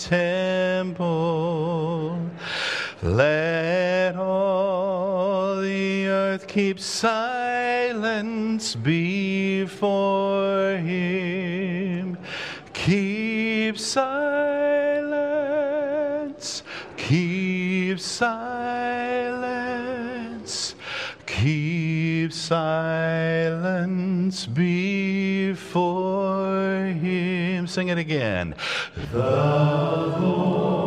temple. Let all the earth keep silence before him. Keep silence, keep silence, keep silence before him. Sing it again. The Lord.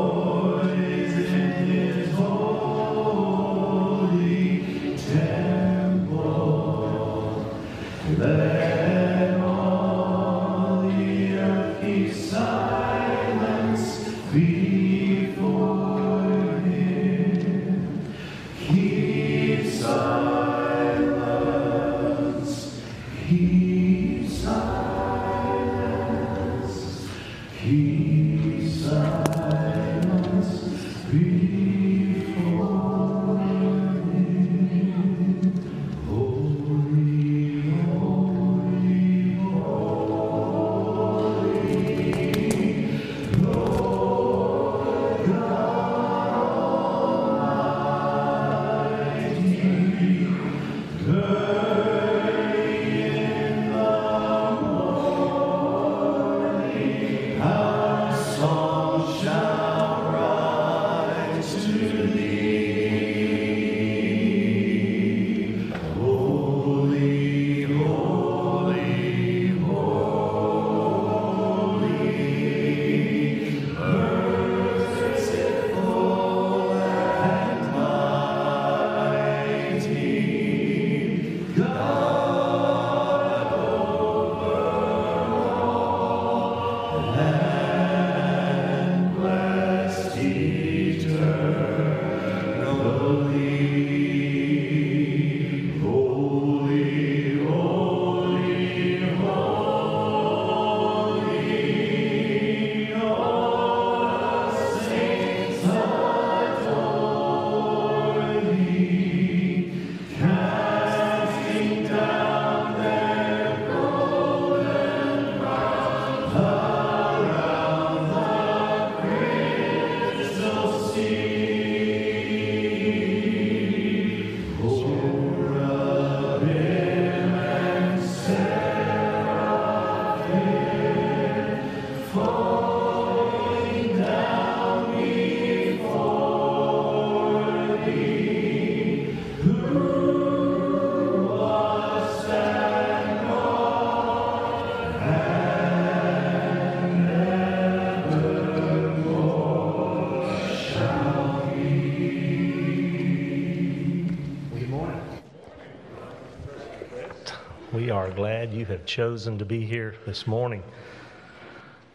you have chosen to be here this morning.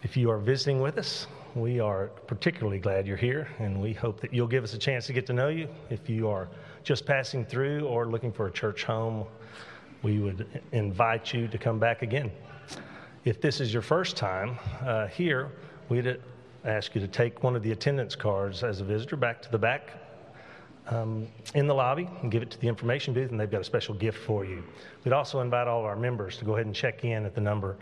If you are visiting with us, we are particularly glad you're here, and we hope that you'll give us a chance to get to know you. If you are just passing through or looking for a church home, we would invite you to come back again. If this is your first time uh, here, we'd ask you to take one of the attendance cards as a visitor back to the back um, in the lobby and give it to the information booth, and they've got a special gift for you. We'd also invite all of our members to go ahead and check in at the number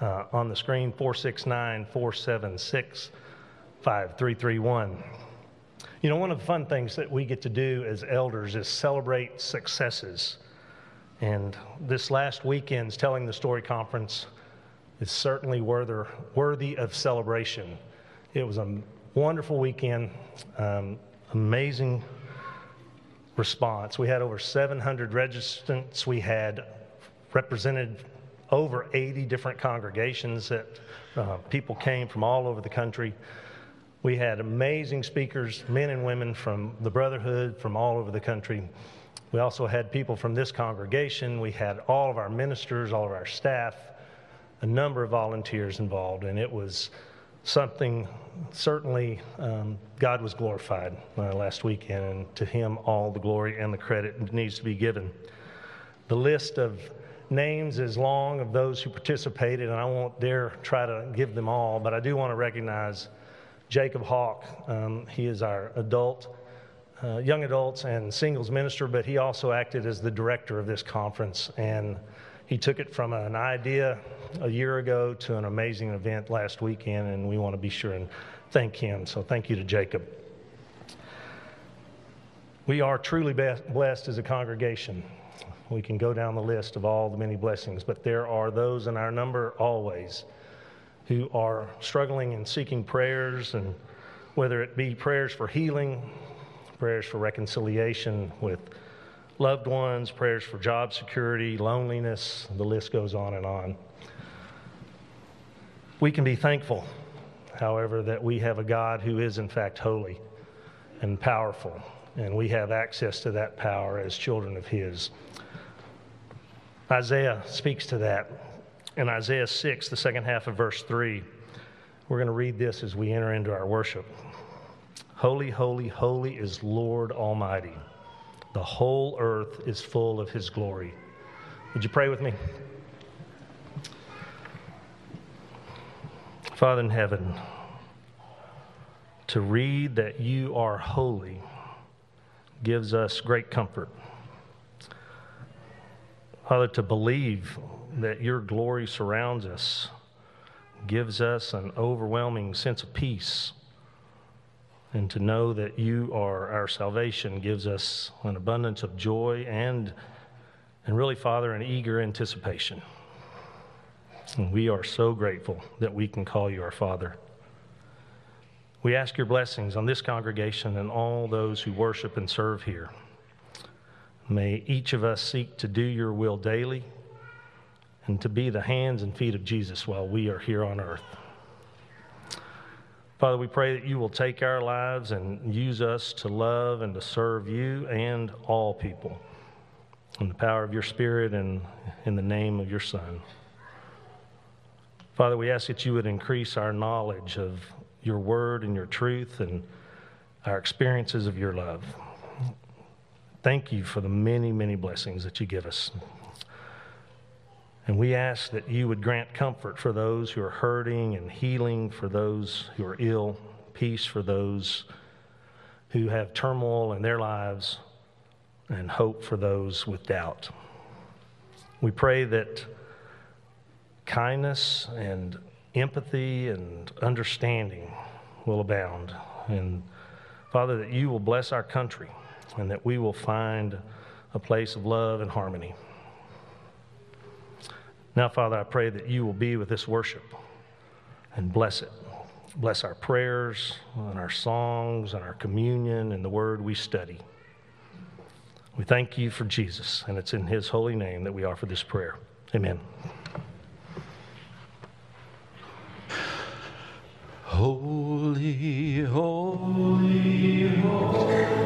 uh, on the screen 469 476 5331. You know, one of the fun things that we get to do as elders is celebrate successes. And this last weekend's Telling the Story conference is certainly worthy, worthy of celebration. It was a wonderful weekend, um, amazing response. We had over 700 registrants. We had represented over 80 different congregations that uh, people came from all over the country. We had amazing speakers, men and women from the Brotherhood from all over the country. We also had people from this congregation. We had all of our ministers, all of our staff, a number of volunteers involved, and it was something certainly um, God was glorified uh, last weekend, and to Him all the glory and the credit needs to be given. The list of names is long of those who participated, and I won't dare try to give them all, but I do want to recognize Jacob Hawk. Um, he is our adult, uh, young adults, and singles minister, but he also acted as the director of this conference. And he took it from an idea a year ago to an amazing event last weekend, and we want to be sure and thank him. So thank you to Jacob. We are truly blessed as a congregation. We can go down the list of all the many blessings, but there are those in our number always who are struggling and seeking prayers, and whether it be prayers for healing, prayers for reconciliation with loved ones, prayers for job security, loneliness, the list goes on and on. We can be thankful, however, that we have a God who is, in fact, holy and powerful, and we have access to that power as children of His. Isaiah speaks to that. In Isaiah 6, the second half of verse 3, we're going to read this as we enter into our worship. Holy, holy, holy is Lord Almighty. The whole earth is full of his glory. Would you pray with me? Father in heaven, to read that you are holy gives us great comfort. Father, to believe that your glory surrounds us gives us an overwhelming sense of peace. And to know that you are our salvation gives us an abundance of joy and, and really, Father, an eager anticipation. And we are so grateful that we can call you our Father. We ask your blessings on this congregation and all those who worship and serve here. May each of us seek to do your will daily and to be the hands and feet of Jesus while we are here on earth. Father, we pray that you will take our lives and use us to love and to serve you and all people. In the power of your Spirit and in the name of your Son. Father, we ask that you would increase our knowledge of your word and your truth and our experiences of your love. Thank you for the many, many blessings that you give us. And we ask that you would grant comfort for those who are hurting and healing for those who are ill, peace for those who have turmoil in their lives, and hope for those with doubt. We pray that kindness and empathy and understanding will abound. And Father, that you will bless our country and that we will find a place of love and harmony. Now, Father, I pray that you will be with this worship and bless it. Bless our prayers and our songs and our communion and the word we study. We thank you for Jesus, and it's in his holy name that we offer this prayer. Amen. Holy, holy, holy.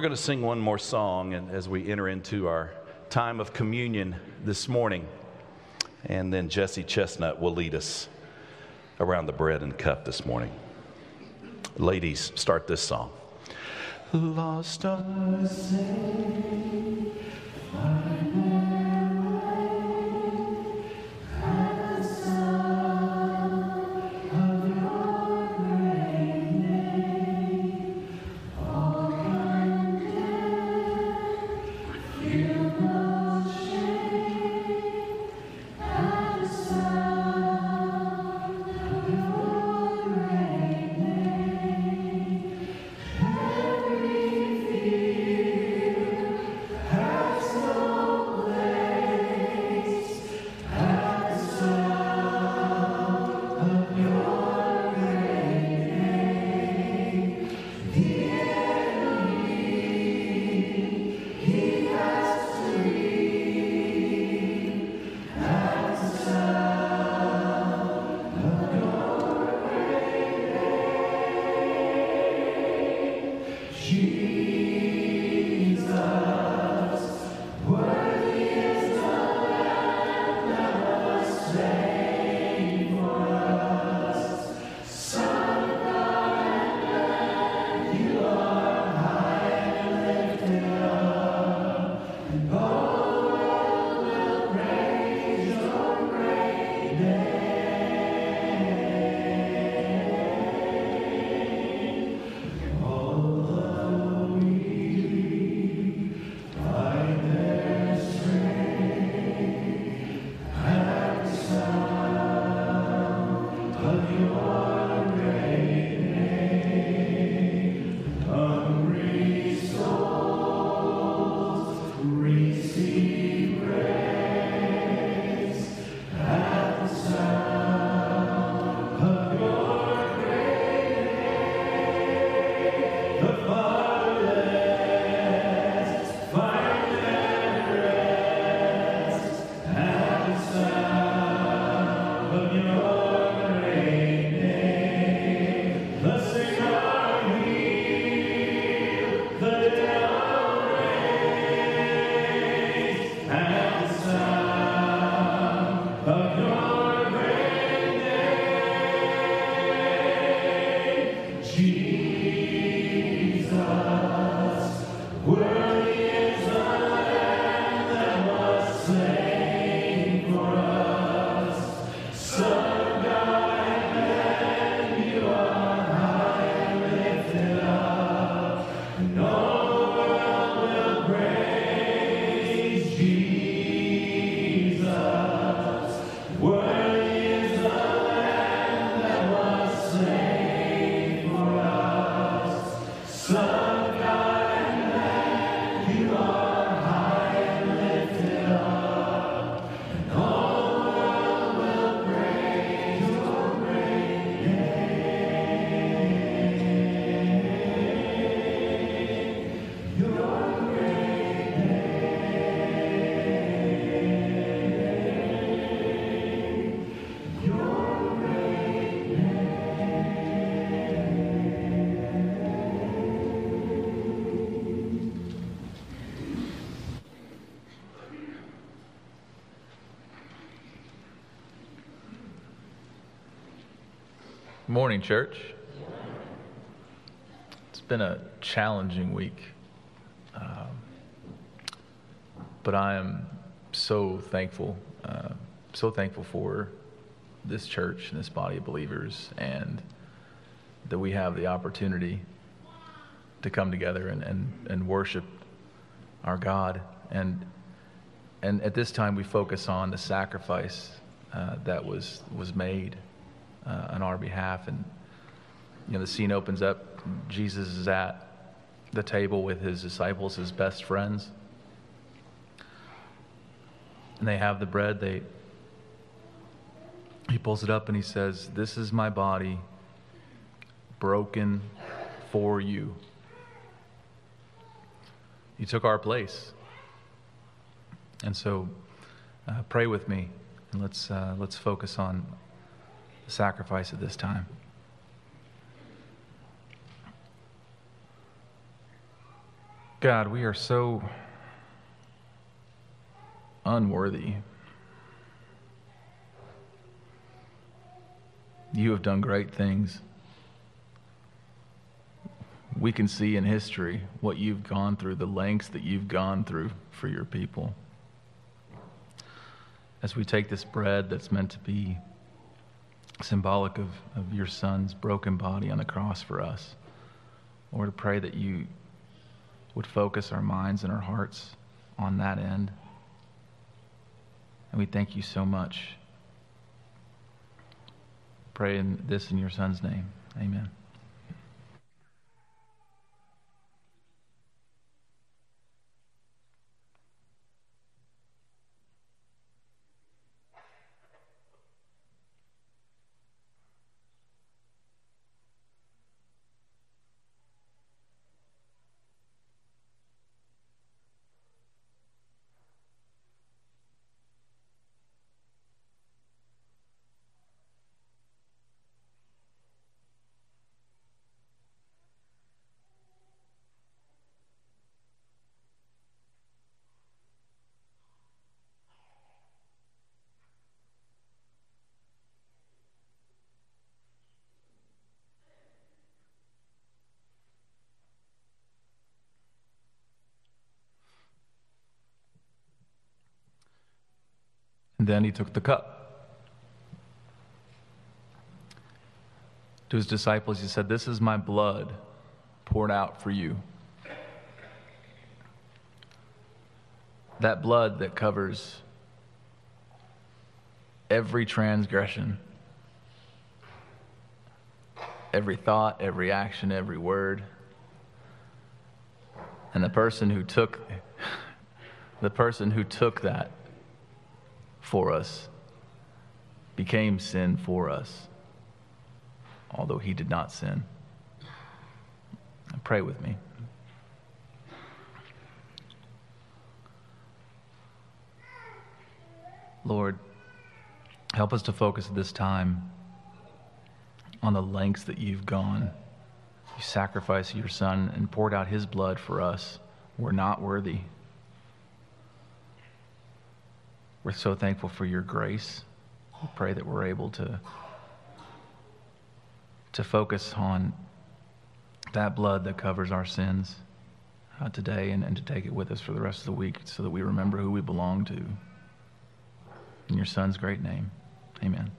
We're going to sing one more song and as we enter into our time of communion this morning. And then Jesse Chestnut will lead us around the bread and cup this morning. Ladies, start this song. Lost Morning, church. It's been a challenging week, um, but I am so thankful, uh, so thankful for this church and this body of believers, and that we have the opportunity to come together and, and, and worship our God. And, and at this time, we focus on the sacrifice uh, that was, was made uh, on our behalf. And, you know, the scene opens up. Jesus is at the table with his disciples, his best friends. And they have the bread. They, he pulls it up and he says, This is my body broken for you. You took our place. And so uh, pray with me and let's, uh, let's focus on, sacrifice at this time. God, we are so unworthy. You have done great things. We can see in history what you've gone through, the lengths that you've gone through for your people. As we take this bread that's meant to be symbolic of, of your son's broken body on the cross for us. Lord, to pray that you would focus our minds and our hearts on that end. And we thank you so much. Pray in this in your son's name. Amen. Then he took the cup. To his disciples, he said, This is my blood poured out for you. That blood that covers every transgression, every thought, every action, every word. And the person who took the person who took that for us, became sin for us, although he did not sin. Pray with me. Lord, help us to focus at this time on the lengths that you've gone. You sacrificed your son and poured out his blood for us. We're not worthy. We're so thankful for your grace. We pray that we're able to, to focus on that blood that covers our sins uh, today and, and to take it with us for the rest of the week so that we remember who we belong to. In your Son's great name, amen.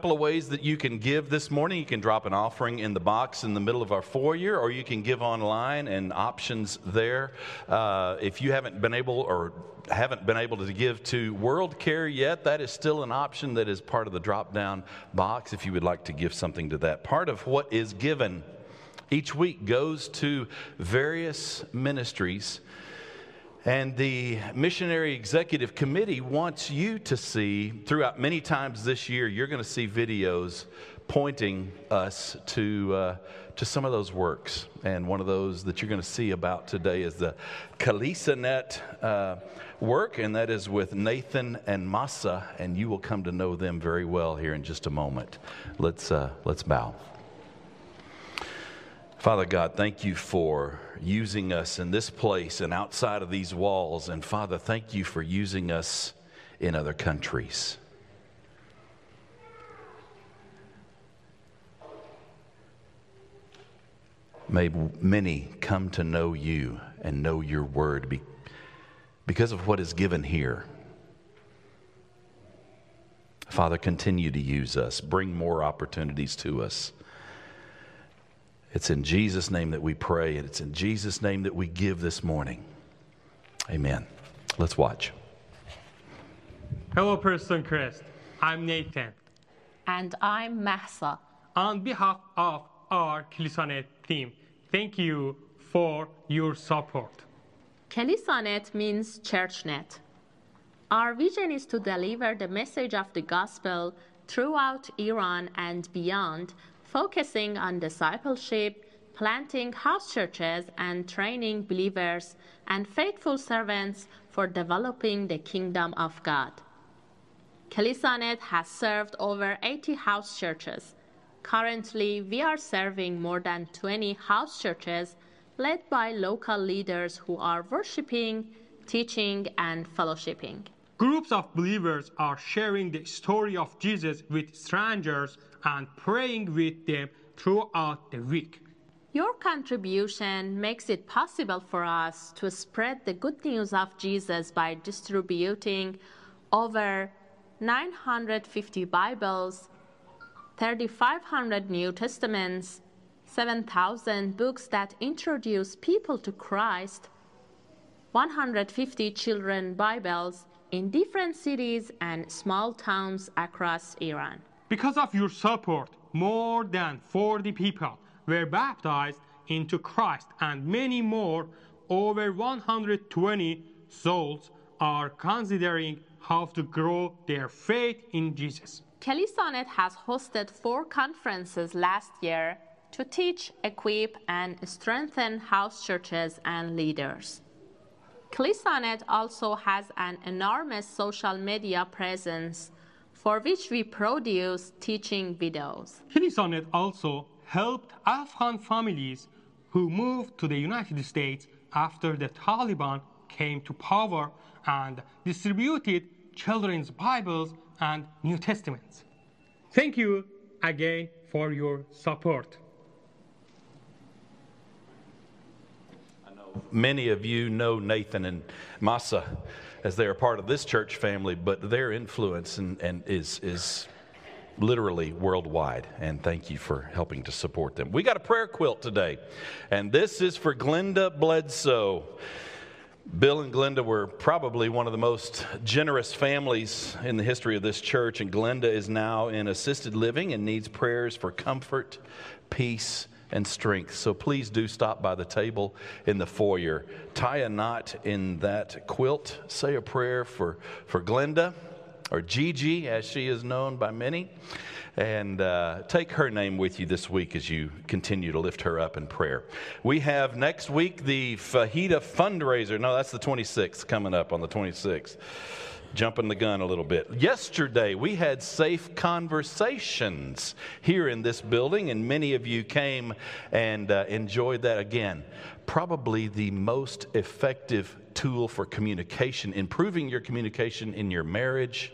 Couple of ways that you can give this morning. You can drop an offering in the box in the middle of our foyer, or you can give online and options there. Uh, if you haven't been able or haven't been able to give to World Care yet, that is still an option that is part of the drop down box if you would like to give something to that. Part of what is given each week goes to various ministries and the Missionary Executive Committee wants you to see, throughout many times this year, you're going to see videos pointing us to, uh, to some of those works. And one of those that you're going to see about today is the KalisaNet uh, work, and that is with Nathan and Masa, and you will come to know them very well here in just a moment. Let's, uh, let's bow. Father God, thank you for using us in this place and outside of these walls. And Father, thank you for using us in other countries. May many come to know you and know your word be, because of what is given here. Father, continue to use us, bring more opportunities to us. It's in Jesus' name that we pray, and it's in Jesus' name that we give this morning. Amen. Let's watch. Hello, Person Crest. I'm Nathan. And I'm Massa. On behalf of our Kelisanet team, thank you for your support. Kelisanet means ChurchNet. Our vision is to deliver the message of the gospel throughout Iran and beyond focusing on discipleship, planting house churches, and training believers and faithful servants for developing the kingdom of God. Kelisanet has served over 80 house churches. Currently, we are serving more than 20 house churches led by local leaders who are worshiping, teaching, and fellowshipping. Groups of believers are sharing the story of Jesus with strangers and praying with them throughout the week. Your contribution makes it possible for us to spread the good news of Jesus by distributing over 950 Bibles, 3,500 New Testaments, 7,000 books that introduce people to Christ, 150 children Bibles in different cities and small towns across Iran. Because of your support, more than 40 people were baptized into Christ, and many more, over 120 souls, are considering how to grow their faith in Jesus. Kelisanet has hosted four conferences last year to teach, equip, and strengthen house churches and leaders. Kelisanet also has an enormous social media presence for which we produce teaching videos. Kelisanet also helped Afghan families who moved to the United States after the Taliban came to power and distributed children's Bibles and New Testaments. Thank you again for your support. Many of you know Nathan and Masa as they are part of this church family, but their influence and, and is, is literally worldwide. And thank you for helping to support them. We got a prayer quilt today, and this is for Glenda Bledsoe. Bill and Glenda were probably one of the most generous families in the history of this church, and Glenda is now in assisted living and needs prayers for comfort, peace, and strength. So please do stop by the table in the foyer. Tie a knot in that quilt. Say a prayer for, for Glenda, or Gigi, as she is known by many. And uh, take her name with you this week as you continue to lift her up in prayer. We have next week the Fajita fundraiser. No, that's the 26th coming up on the 26th jumping the gun a little bit. Yesterday, we had safe conversations here in this building, and many of you came and uh, enjoyed that again. Probably the most effective tool for communication, improving your communication in your marriage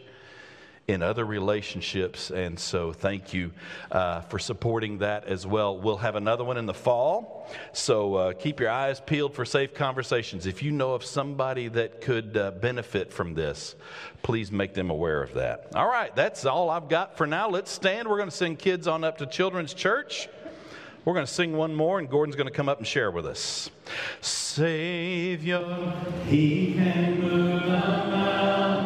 in other relationships. And so, thank you uh, for supporting that as well. We'll have another one in the fall. So, uh, keep your eyes peeled for safe conversations. If you know of somebody that could uh, benefit from this, please make them aware of that. All right, that's all I've got for now. Let's stand. We're going to send kids on up to Children's Church. We're going to sing one more, and Gordon's going to come up and share with us. Savior, He can move the mountains.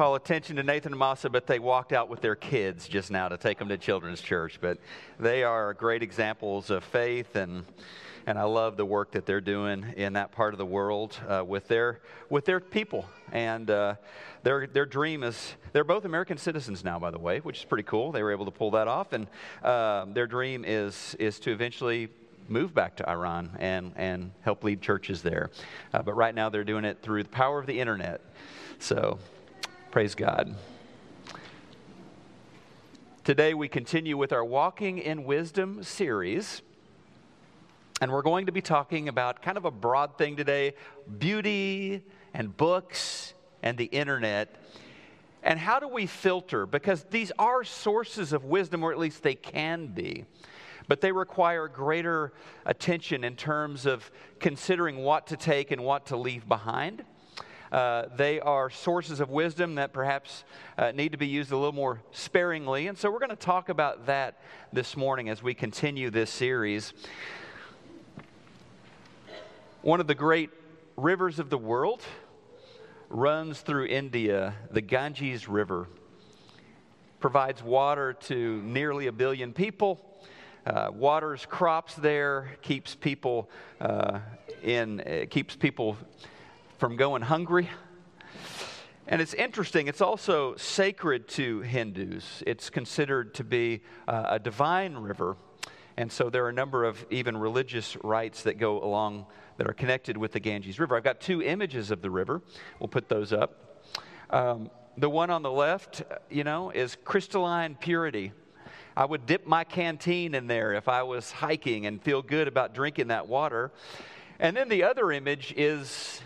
Call attention to Nathan and Masa, but they walked out with their kids just now to take them to children's church. But they are great examples of faith, and and I love the work that they're doing in that part of the world uh, with their with their people. And uh, their their dream is they're both American citizens now, by the way, which is pretty cool. They were able to pull that off, and uh, their dream is is to eventually move back to Iran and, and help lead churches there. Uh, but right now they're doing it through the power of the internet. So Praise God. Today we continue with our Walking in Wisdom series. And we're going to be talking about kind of a broad thing today beauty and books and the internet. And how do we filter? Because these are sources of wisdom, or at least they can be. But they require greater attention in terms of considering what to take and what to leave behind. Uh, they are sources of wisdom that perhaps uh, need to be used a little more sparingly. And so we're going to talk about that this morning as we continue this series. One of the great rivers of the world runs through India, the Ganges River. Provides water to nearly a billion people. Uh, waters crops there, keeps people uh, in, keeps people from going hungry. And it's interesting, it's also sacred to Hindus. It's considered to be uh, a divine river. And so there are a number of even religious rites that go along that are connected with the Ganges River. I've got two images of the river. We'll put those up. Um, the one on the left, you know, is crystalline purity. I would dip my canteen in there if I was hiking and feel good about drinking that water. And then the other image is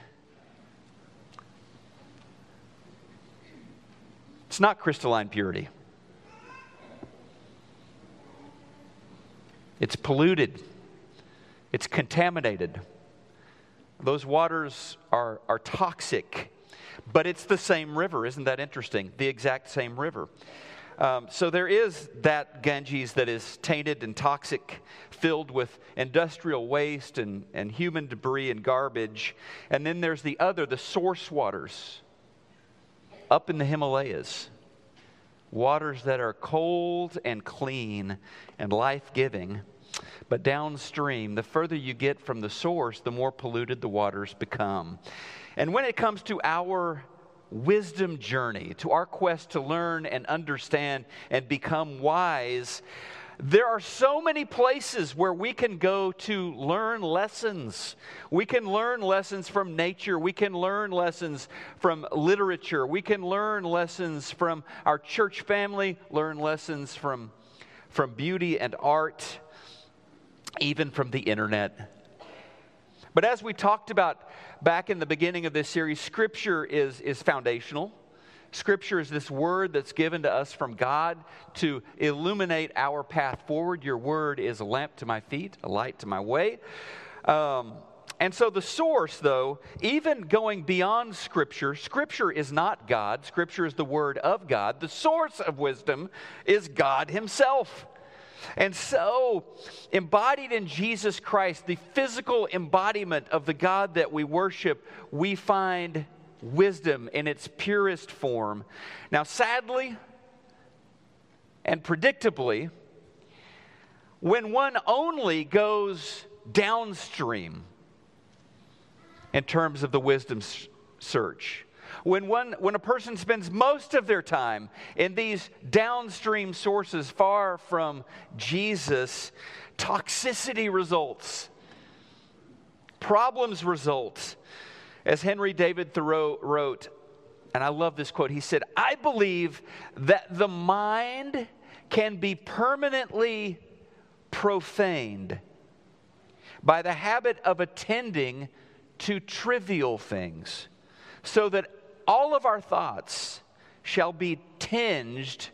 it's not crystalline purity. It's polluted. It's contaminated. Those waters are, are toxic, but it's the same river. Isn't that interesting? The exact same river. Um, so there is that Ganges that is tainted and toxic, filled with industrial waste and, and human debris and garbage. And then there's the other, the source waters up in the Himalayas. Waters that are cold and clean and life giving. But downstream, the further you get from the source, the more polluted the waters become. And when it comes to our wisdom journey, to our quest to learn and understand and become wise, there are so many places where we can go to learn lessons. We can learn lessons from nature. We can learn lessons from literature. We can learn lessons from our church family, learn lessons from, from beauty and art, even from the internet. But as we talked about back in the beginning of this series, Scripture is, is foundational. Scripture is this word that's given to us from God to illuminate our path forward. Your word is a lamp to my feet, a light to my way. Um, and so, the source, though, even going beyond Scripture, Scripture is not God. Scripture is the Word of God. The source of wisdom is God Himself. And so, embodied in Jesus Christ, the physical embodiment of the God that we worship, we find wisdom in its purest form. Now, sadly and predictably, when one only goes downstream in terms of the wisdom search, when, one, when a person spends most of their time in these downstream sources far from Jesus, toxicity results, problems result. As Henry David Thoreau wrote, and I love this quote, he said, I believe that the mind can be permanently profaned by the habit of attending to trivial things, so that all of our thoughts shall be tinged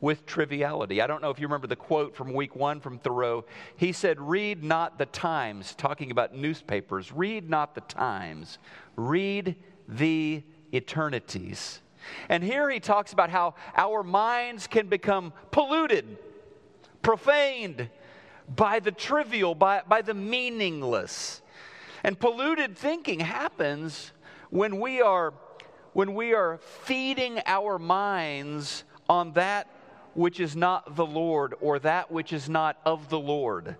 with triviality. I don't know if you remember the quote from week one from Thoreau. He said, Read not the Times, talking about newspapers. Read not the Times, read the eternities. And here he talks about how our minds can become polluted, profaned by the trivial, by, by the meaningless. And polluted thinking happens when we are when we are feeding our minds on that which is not the Lord or that which is not of the Lord.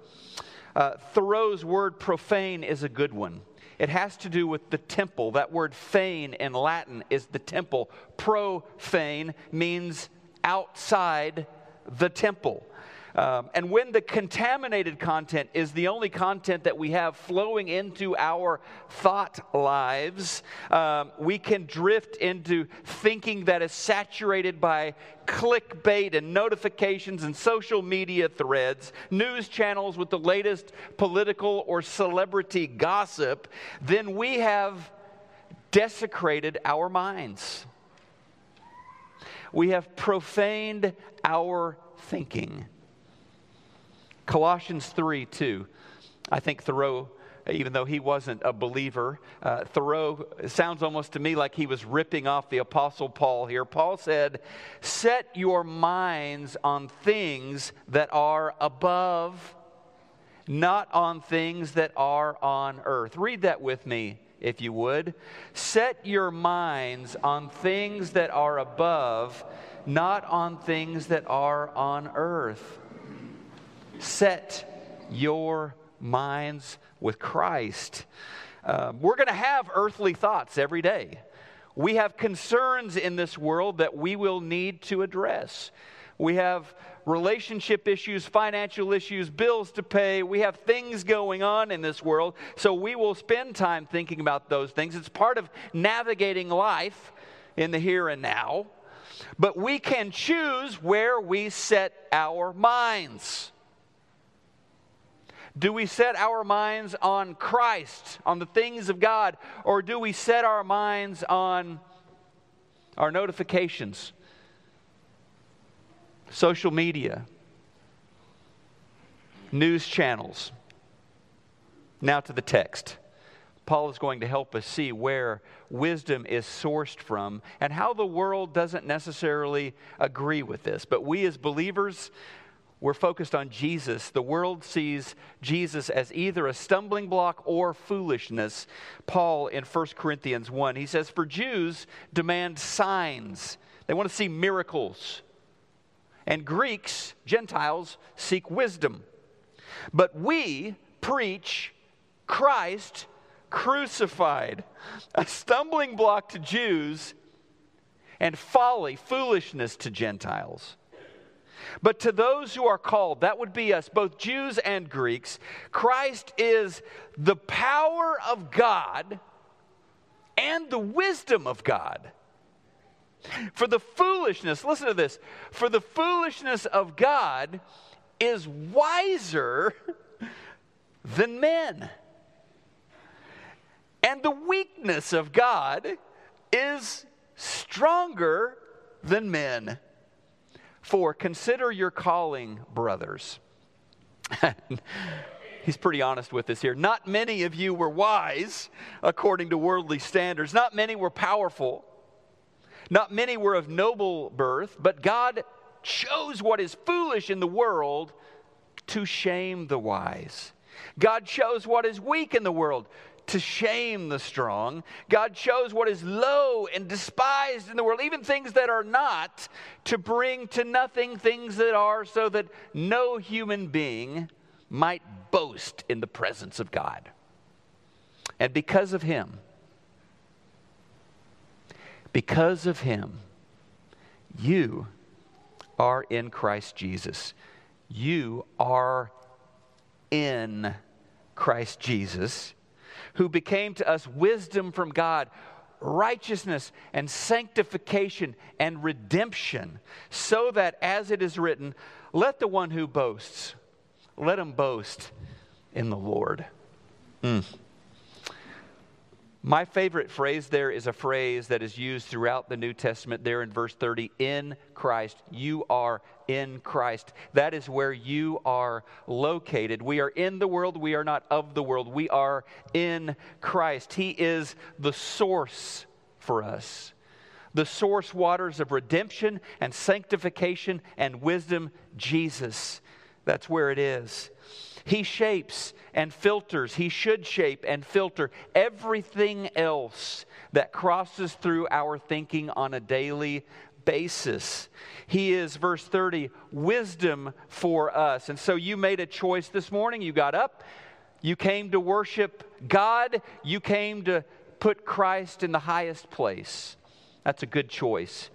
Uh, Thoreau's word profane is a good one. It has to do with the temple. That word fane in Latin is the temple. Profane means outside the temple. Um, and when the contaminated content is the only content that we have flowing into our thought lives, um, we can drift into thinking that is saturated by clickbait and notifications and social media threads, news channels with the latest political or celebrity gossip, then we have desecrated our minds. We have profaned our thinking. Colossians 3 2. I think Thoreau, even though he wasn't a believer, uh, Thoreau sounds almost to me like he was ripping off the Apostle Paul here. Paul said, Set your minds on things that are above, not on things that are on earth. Read that with me if you would. Set your minds on things that are above, not on things that are on earth. Set your minds with Christ. Uh, we're going to have earthly thoughts every day. We have concerns in this world that we will need to address. We have relationship issues, financial issues, bills to pay. We have things going on in this world. So we will spend time thinking about those things. It's part of navigating life in the here and now. But we can choose where we set our minds. Do we set our minds on Christ, on the things of God, or do we set our minds on our notifications, social media, news channels? Now to the text. Paul is going to help us see where wisdom is sourced from and how the world doesn't necessarily agree with this. But we as believers, we're focused on Jesus. The world sees Jesus as either a stumbling block or foolishness. Paul in 1 Corinthians 1, he says, For Jews demand signs, they want to see miracles. And Greeks, Gentiles, seek wisdom. But we preach Christ crucified, a stumbling block to Jews and folly, foolishness to Gentiles. But to those who are called, that would be us, both Jews and Greeks, Christ is the power of God and the wisdom of God. For the foolishness, listen to this, for the foolishness of God is wiser than men. And the weakness of God is stronger than men. For consider your calling, brothers. He's pretty honest with us here. Not many of you were wise according to worldly standards, not many were powerful, not many were of noble birth, but God chose what is foolish in the world to shame the wise. God chose what is weak in the world to shame the strong. God chose what is low and despised in the world, even things that are not, to bring to nothing things that are, so that no human being might boast in the presence of God. And because of him, because of him, you are in Christ Jesus. You are in Christ Jesus who became to us wisdom from God, righteousness and sanctification and redemption, so that, as it is written, let the one who boasts, let him boast in the Lord. Mm. My favorite phrase there is a phrase that is used throughout the New Testament, there in verse 30 in Christ. You are in Christ. That is where you are located. We are in the world, we are not of the world. We are in Christ. He is the source for us. The source waters of redemption and sanctification and wisdom, Jesus. That's where it is. He shapes and filters, He should shape and filter everything else that crosses through our thinking on a daily basis. He is, verse 30, wisdom for us. And so you made a choice this morning. You got up, you came to worship God, you came to put Christ in the highest place. That's a good choice.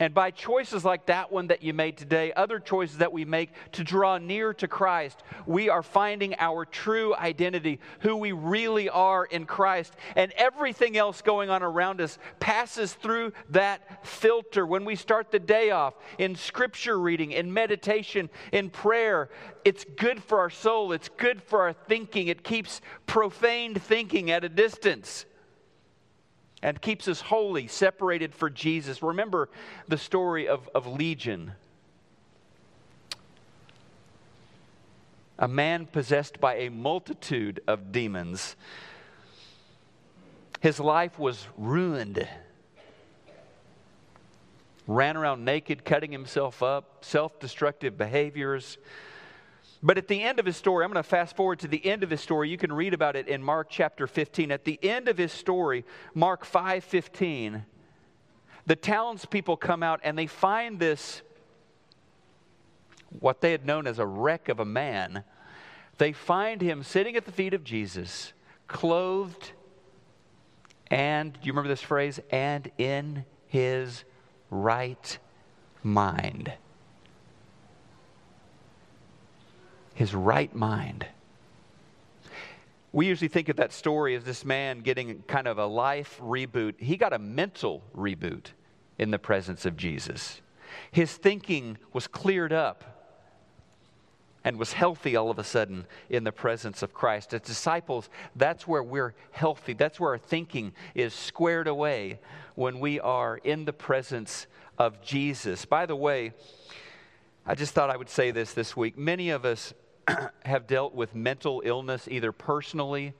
And by choices like that one that you made today, other choices that we make to draw near to Christ, we are finding our true identity, who we really are in Christ. And everything else going on around us passes through that filter. When we start the day off in scripture reading, in meditation, in prayer, it's good for our soul, it's good for our thinking, it keeps profaned thinking at a distance and keeps us holy, separated for Jesus. Remember the story of, of Legion. A man possessed by a multitude of demons. His life was ruined. Ran around naked, cutting himself up, self destructive behaviors. But at the end of his story, I'm going to fast forward to the end of his story. You can read about it in Mark chapter 15. At the end of his story, Mark 5:15, the townspeople come out and they find this what they had known as a wreck of a man. They find him sitting at the feet of Jesus, clothed And do you remember this phrase? And in his right mind. His right mind. We usually think of that story as this man getting kind of a life reboot. He got a mental reboot in the presence of Jesus. His thinking was cleared up and was healthy all of a sudden in the presence of Christ. As disciples, that's where we're healthy. That's where our thinking is squared away when we are in the presence of Jesus. By the way, I just thought I would say this this week. Many of us have dealt with mental illness either personally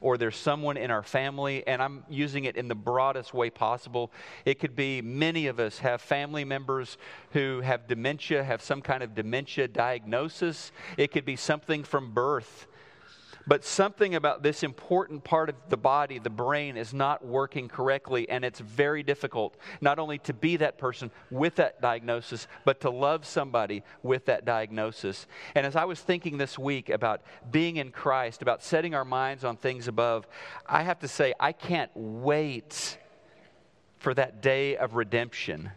or there's someone in our family, and I'm using it in the broadest way possible. It could be many of us have family members who have dementia, have some kind of dementia diagnosis. It could be something from birth but something about this important part of the body, the brain, is not working correctly, and it's very difficult not only to be that person with that diagnosis, but to love somebody with that diagnosis. And as I was thinking this week about being in Christ, about setting our minds on things above, I have to say, I can't wait for that day of redemption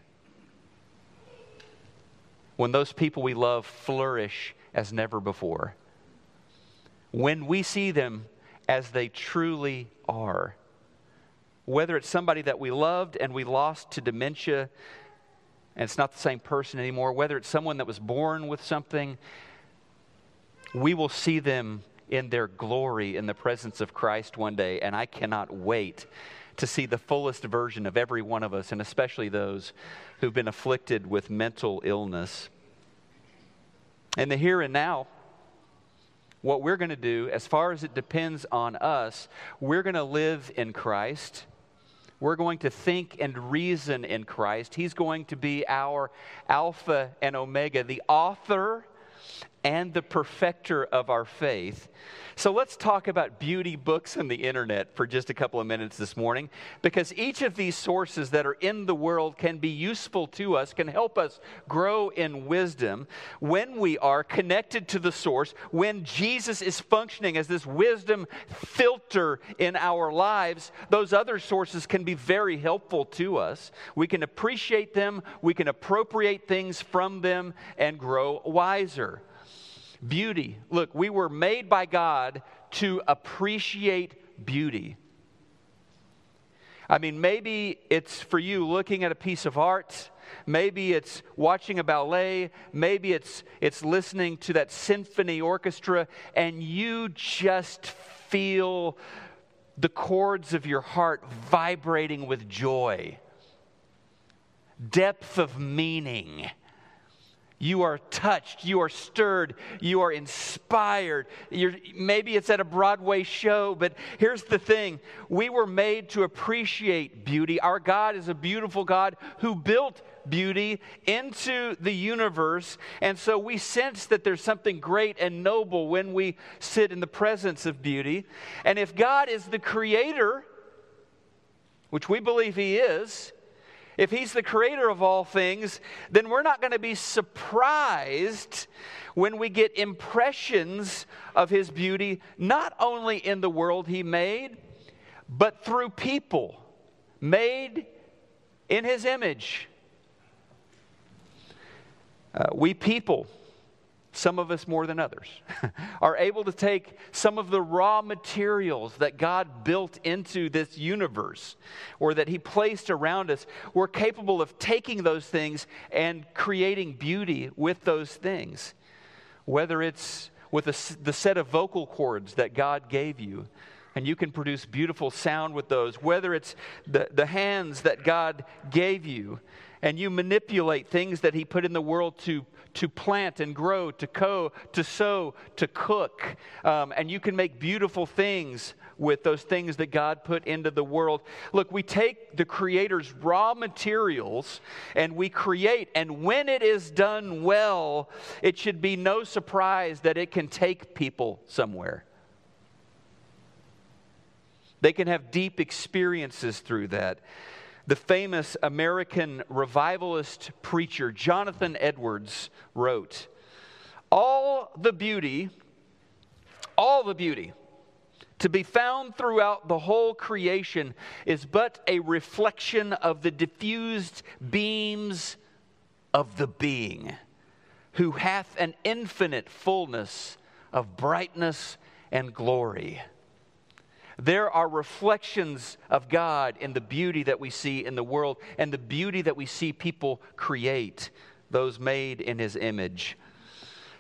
when those people we love flourish as never before when we see them as they truly are. Whether it's somebody that we loved and we lost to dementia and it's not the same person anymore, whether it's someone that was born with something, we will see them in their glory in the presence of Christ one day. And I cannot wait to see the fullest version of every one of us, and especially those who've been afflicted with mental illness. In the here and now, what we're going to do, as far as it depends on us, we're going to live in Christ. We're going to think and reason in Christ. He's going to be our Alpha and Omega, the author and the perfecter of our faith. So let's talk about beauty books and the internet for just a couple of minutes this morning, because each of these sources that are in the world can be useful to us, can help us grow in wisdom when we are connected to the source, when Jesus is functioning as this wisdom filter in our lives. Those other sources can be very helpful to us. We can appreciate them, we can appropriate things from them, and grow wiser. Beauty. Look, we were made by God to appreciate beauty. I mean, maybe it's for you looking at a piece of art. Maybe it's watching a ballet. Maybe it's, it's listening to that symphony orchestra, and you just feel the chords of your heart vibrating with joy, depth of meaning. You are touched, you are stirred, you are inspired. You're, maybe it's at a Broadway show, but here's the thing we were made to appreciate beauty. Our God is a beautiful God who built beauty into the universe. And so we sense that there's something great and noble when we sit in the presence of beauty. And if God is the creator, which we believe He is, if he's the creator of all things, then we're not going to be surprised when we get impressions of his beauty, not only in the world he made, but through people made in his image. Uh, we people some of us more than others, are able to take some of the raw materials that God built into this universe or that He placed around us. We're capable of taking those things and creating beauty with those things. Whether it's with a, the set of vocal cords that God gave you, and you can produce beautiful sound with those, whether it's the, the hands that God gave you, and you manipulate things that He put in the world to to plant and grow, to co, to sow, to cook. Um, and you can make beautiful things with those things that God put into the world. Look, we take the Creator's raw materials and we create, and when it is done well, it should be no surprise that it can take people somewhere. They can have deep experiences through that the famous American revivalist preacher Jonathan Edwards wrote All the beauty, all the beauty to be found throughout the whole creation, is but a reflection of the diffused beams of the being, who hath an infinite fullness of brightness and glory. There are reflections of God in the beauty that we see in the world and the beauty that we see people create, those made in His image.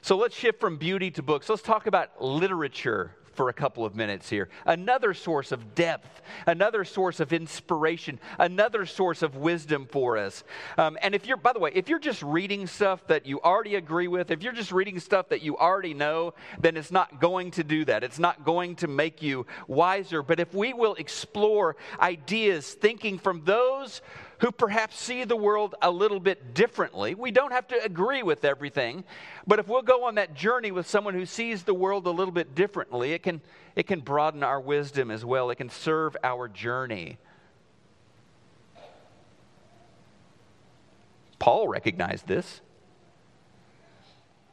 So let's shift from beauty to books. Let's talk about literature for a couple of minutes here. Another source of depth, another source of inspiration, another source of wisdom for us. Um, and if you're, by the way, if you're just reading stuff that you already agree with, if you're just reading stuff that you already know, then it's not going to do that. It's not going to make you wiser. But if we will explore ideas, thinking from those who perhaps see the world a little bit differently. We don't have to agree with everything, but if we'll go on that journey with someone who sees the world a little bit differently, it can, it can broaden our wisdom as well. It can serve our journey. Paul recognized this.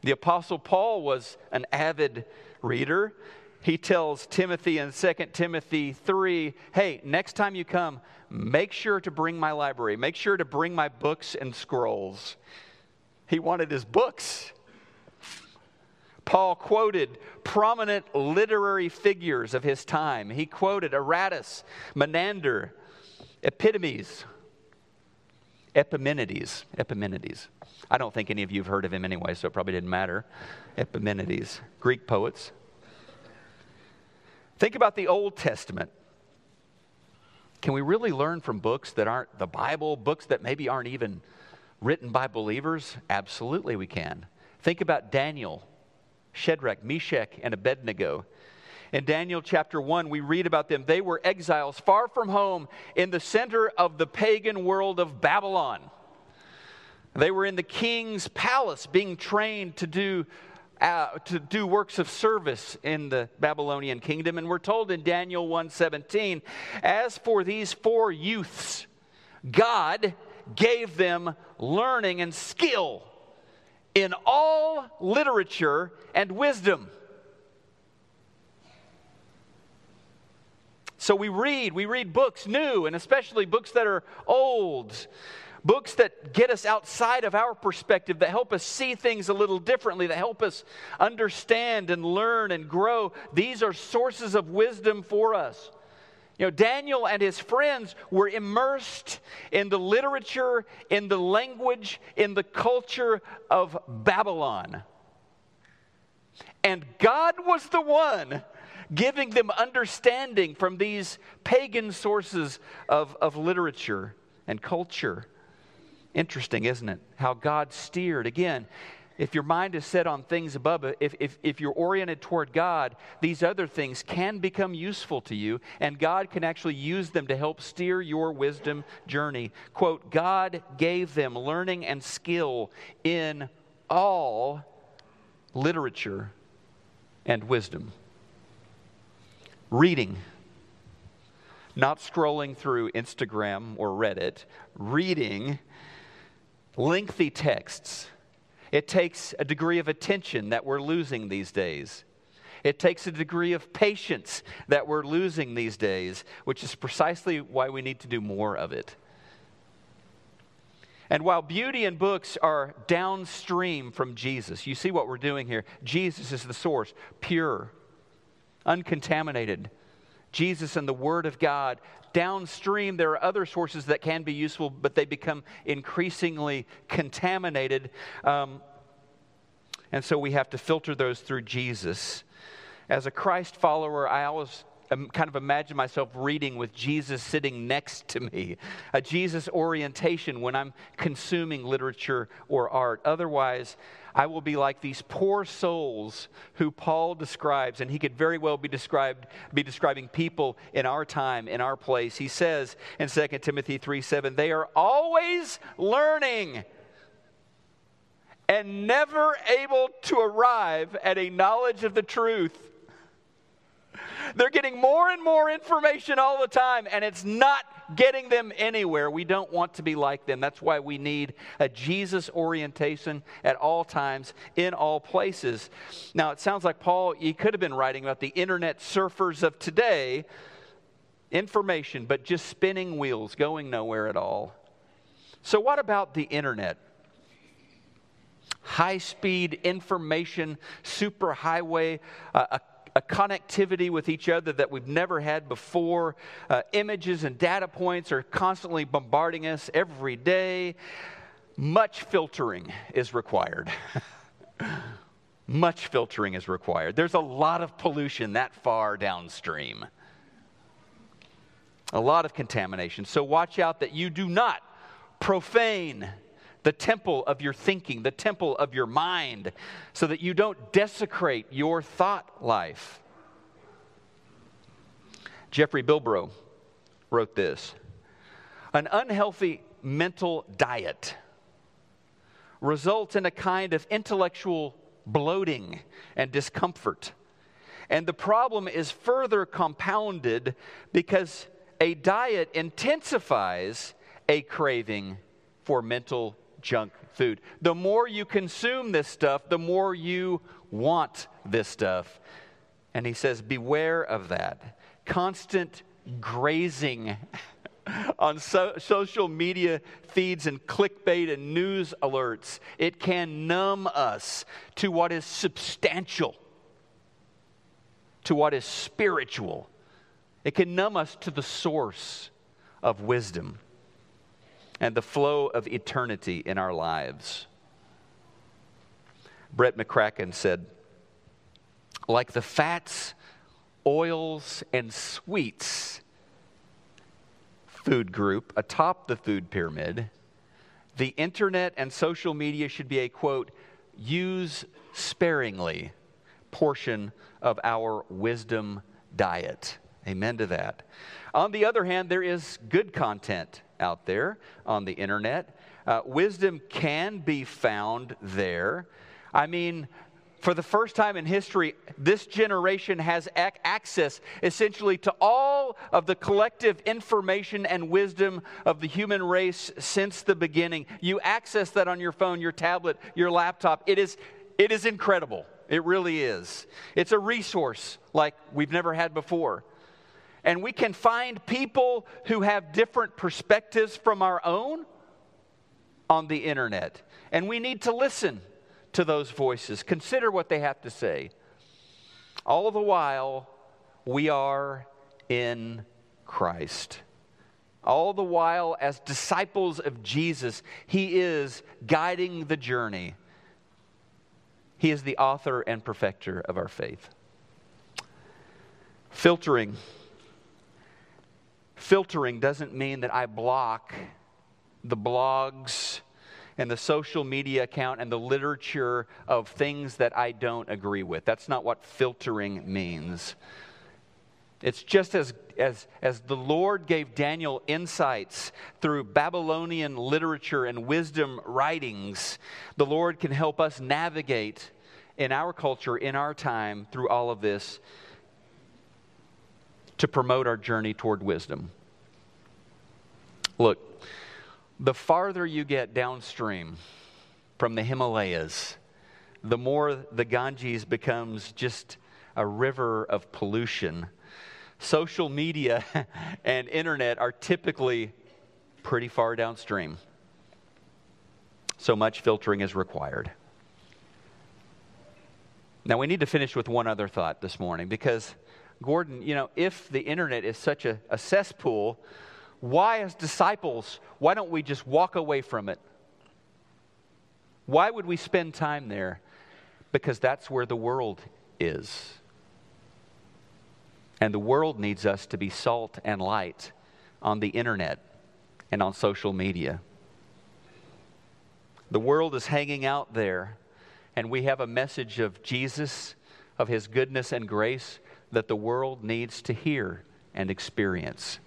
The Apostle Paul was an avid reader. He tells Timothy in 2 Timothy 3 hey, next time you come, make sure to bring my library, make sure to bring my books and scrolls. He wanted his books. Paul quoted prominent literary figures of his time. He quoted Aratus, Menander, Epitomes, Epimenides. Epimenides. I don't think any of you have heard of him anyway, so it probably didn't matter. Epimenides, Greek poets. Think about the Old Testament. Can we really learn from books that aren't the Bible, books that maybe aren't even written by believers? Absolutely, we can. Think about Daniel, Shadrach, Meshach, and Abednego. In Daniel chapter 1, we read about them. They were exiles far from home in the center of the pagan world of Babylon. They were in the king's palace being trained to do uh, to do works of service in the Babylonian kingdom. And we're told in Daniel 1:17, as for these four youths, God gave them learning and skill in all literature and wisdom. So we read, we read books new, and especially books that are old books that get us outside of our perspective, that help us see things a little differently, that help us understand and learn and grow. These are sources of wisdom for us. You know, Daniel and his friends were immersed in the literature, in the language, in the culture of Babylon. And God was the one giving them understanding from these pagan sources of, of literature and culture. Interesting, isn't it? How God steered. Again, if your mind is set on things above if, if, if you're oriented toward God, these other things can become useful to you, and God can actually use them to help steer your wisdom journey. Quote, God gave them learning and skill in all literature and wisdom. Reading, not scrolling through Instagram or Reddit, reading lengthy texts. It takes a degree of attention that we're losing these days. It takes a degree of patience that we're losing these days, which is precisely why we need to do more of it. And while beauty and books are downstream from Jesus, you see what we're doing here. Jesus is the source, pure, uncontaminated. Jesus and the Word of God downstream, there are other sources that can be useful, but they become increasingly contaminated. Um, and so we have to filter those through Jesus. As a Christ follower, I always kind of imagine myself reading with Jesus sitting next to me, a Jesus orientation when I'm consuming literature or art. Otherwise, I will be like these poor souls who Paul describes, and he could very well be described be describing people in our time, in our place. He says in 2 Timothy 3 7, they are always learning and never able to arrive at a knowledge of the truth. They're getting more and more information all the time, and it's not getting them anywhere. We don't want to be like them. That's why we need a Jesus orientation at all times, in all places. Now, it sounds like Paul, he could have been writing about the internet surfers of today, information, but just spinning wheels, going nowhere at all. So, what about the internet? High speed information, superhighway, uh, a a connectivity with each other that we've never had before. Uh, images and data points are constantly bombarding us every day. Much filtering is required. Much filtering is required. There's a lot of pollution that far downstream, a lot of contamination. So watch out that you do not profane the temple of your thinking, the temple of your mind, so that you don't desecrate your thought life. Jeffrey Bilbro wrote this An unhealthy mental diet results in a kind of intellectual bloating and discomfort. And the problem is further compounded because a diet intensifies a craving for mental junk food. The more you consume this stuff, the more you want this stuff. And he says, Beware of that. Constant grazing on so- social media feeds and clickbait and news alerts, it can numb us to what is substantial, to what is spiritual. It can numb us to the source of wisdom and the flow of eternity in our lives. Brett McCracken said, like the fats, oils, and sweets food group atop the food pyramid, the internet and social media should be a quote, use sparingly portion of our wisdom diet. Amen to that. On the other hand, there is good content out there on the internet. Uh, wisdom can be found there. I mean, for the first time in history, this generation has ac- access essentially to all of the collective information and wisdom of the human race since the beginning. You access that on your phone, your tablet, your laptop. It is, it is incredible. It really is. It's a resource like we've never had before and we can find people who have different perspectives from our own on the internet. And we need to listen to those voices, consider what they have to say. All the while, we are in Christ. All the while, as disciples of Jesus, He is guiding the journey. He is the author and perfecter of our faith. Filtering Filtering doesn't mean that I block the blogs and the social media account and the literature of things that I don't agree with. That's not what filtering means. It's just as, as, as the Lord gave Daniel insights through Babylonian literature and wisdom writings, the Lord can help us navigate in our culture, in our time, through all of this to promote our journey toward wisdom. Look, the farther you get downstream from the Himalayas, the more the Ganges becomes just a river of pollution. Social media and internet are typically pretty far downstream. So much filtering is required. Now, we need to finish with one other thought this morning because Gordon, you know, if the internet is such a, a cesspool, why, as disciples, why don't we just walk away from it? Why would we spend time there? Because that's where the world is. And the world needs us to be salt and light on the internet and on social media. The world is hanging out there, and we have a message of Jesus, of his goodness and grace that the world needs to hear and experience.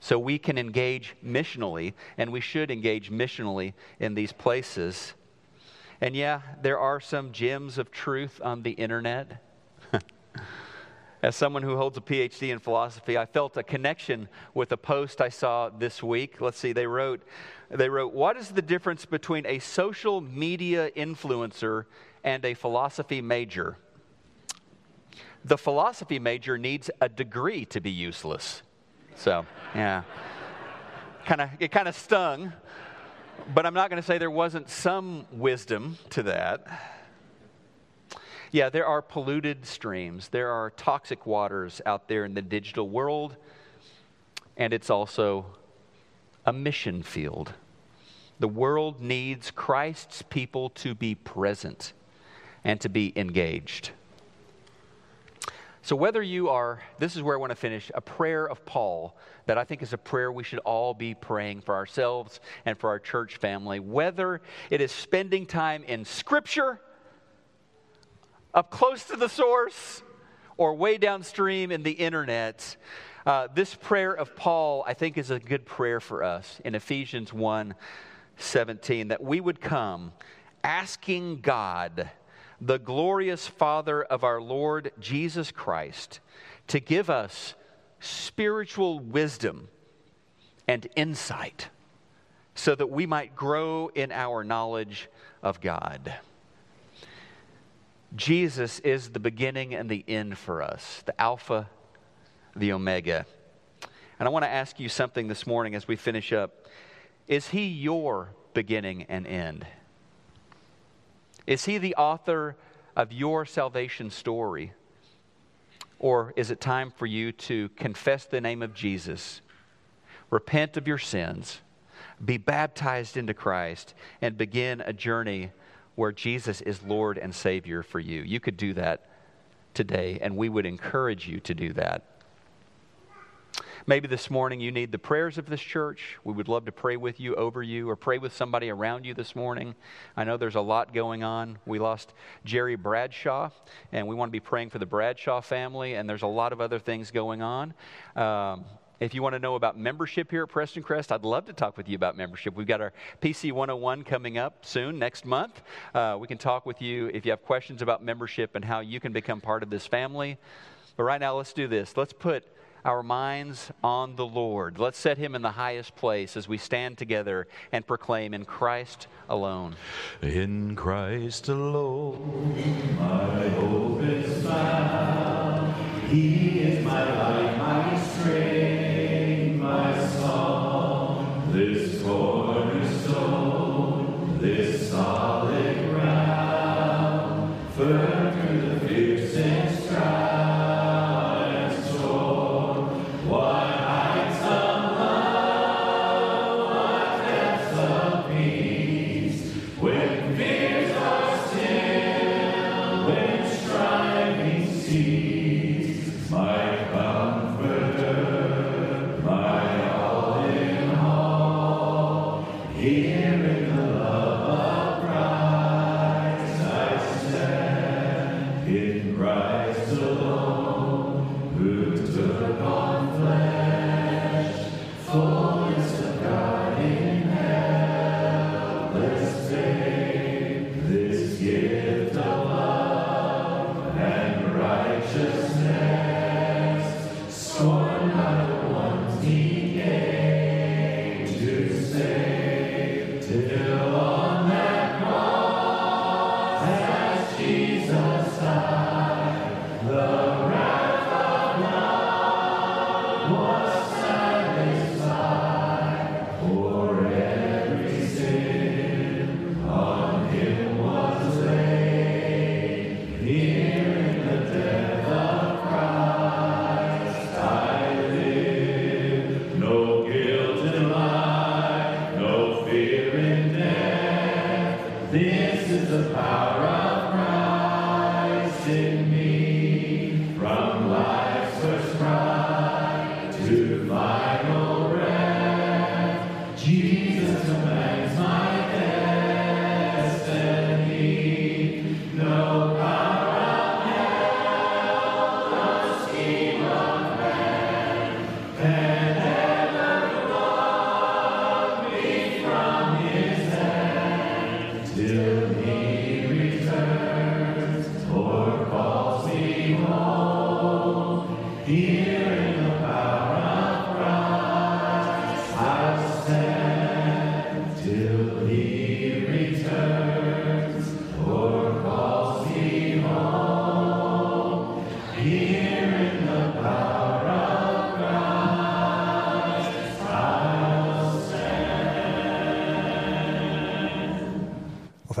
So we can engage missionally, and we should engage missionally in these places. And yeah, there are some gems of truth on the internet. As someone who holds a PhD in philosophy, I felt a connection with a post I saw this week. Let's see, they wrote, they wrote, What is the difference between a social media influencer and a philosophy major? The philosophy major needs a degree to be useless. So, yeah. kind of it kind of stung, but I'm not going to say there wasn't some wisdom to that. Yeah, there are polluted streams, there are toxic waters out there in the digital world, and it's also a mission field. The world needs Christ's people to be present and to be engaged. So, whether you are, this is where I want to finish, a prayer of Paul that I think is a prayer we should all be praying for ourselves and for our church family, whether it is spending time in Scripture up close to the source or way downstream in the internet. Uh, this prayer of Paul, I think, is a good prayer for us in Ephesians 1 17, that we would come asking God, the glorious Father of our Lord Jesus Christ, to give us spiritual wisdom and insight so that we might grow in our knowledge of God. Jesus is the beginning and the end for us, the Alpha, the Omega. And I want to ask you something this morning as we finish up. Is He your beginning and end? Is He the author of your salvation story? Or is it time for you to confess the name of Jesus, repent of your sins, be baptized into Christ, and begin a journey where Jesus is Lord and Savior for you. You could do that today, and we would encourage you to do that. Maybe this morning you need the prayers of this church. We would love to pray with you, over you, or pray with somebody around you this morning. I know there's a lot going on. We lost Jerry Bradshaw, and we want to be praying for the Bradshaw family, and there's a lot of other things going on. Um, if you want to know about membership here at Preston Crest, I'd love to talk with you about membership. We've got our PC 101 coming up soon, next month. Uh, we can talk with you if you have questions about membership and how you can become part of this family. But right now, let's do this. Let's put our minds on the Lord. Let's set him in the highest place as we stand together and proclaim in Christ alone. In Christ alone, my hope is found. He is my life, my strength.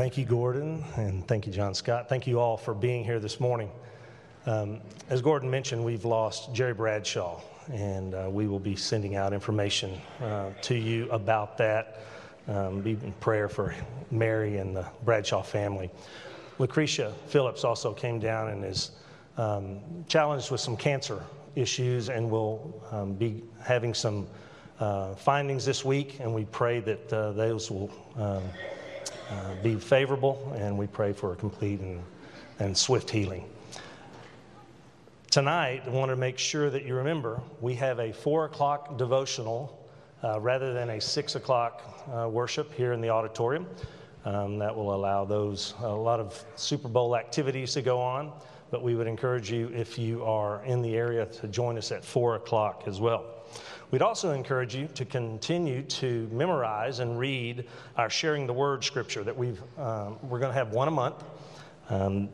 Thank you, Gordon, and thank you, John Scott. Thank you all for being here this morning. Um, as Gordon mentioned, we've lost Jerry Bradshaw, and uh, we will be sending out information uh, to you about that. Um, be in prayer for Mary and the Bradshaw family. Lucretia Phillips also came down and is um, challenged with some cancer issues and will um, be having some uh, findings this week, and we pray that uh, those will um, uh, be favorable, and we pray for a complete and, and swift healing. Tonight, I want to make sure that you remember we have a four o'clock devotional uh, rather than a six o'clock uh, worship here in the auditorium. Um, that will allow those a lot of Super Bowl activities to go on, but we would encourage you if you are in the area to join us at four o'clock as well. We'd also encourage you to continue to memorize and read our Sharing the Word scripture that we've, um, we're going to have one a month. Um,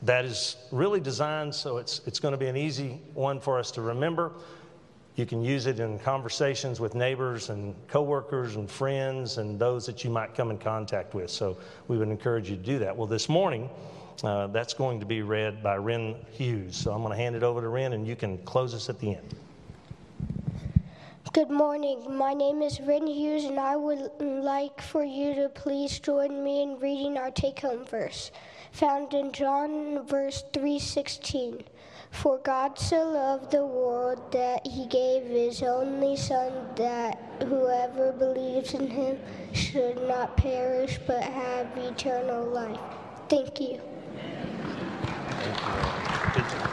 that is really designed so it's, it's going to be an easy one for us to remember. You can use it in conversations with neighbors and coworkers and friends and those that you might come in contact with. So we would encourage you to do that. Well, this morning, uh, that's going to be read by Ren Hughes. So I'm going to hand it over to Ren, and you can close us at the end. Good morning. My name is Ren Hughes, and I would like for you to please join me in reading our take-home verse, found in John verse 3:16. For God so loved the world that he gave his only Son, that whoever believes in him should not perish but have eternal life. Thank you. Thank you.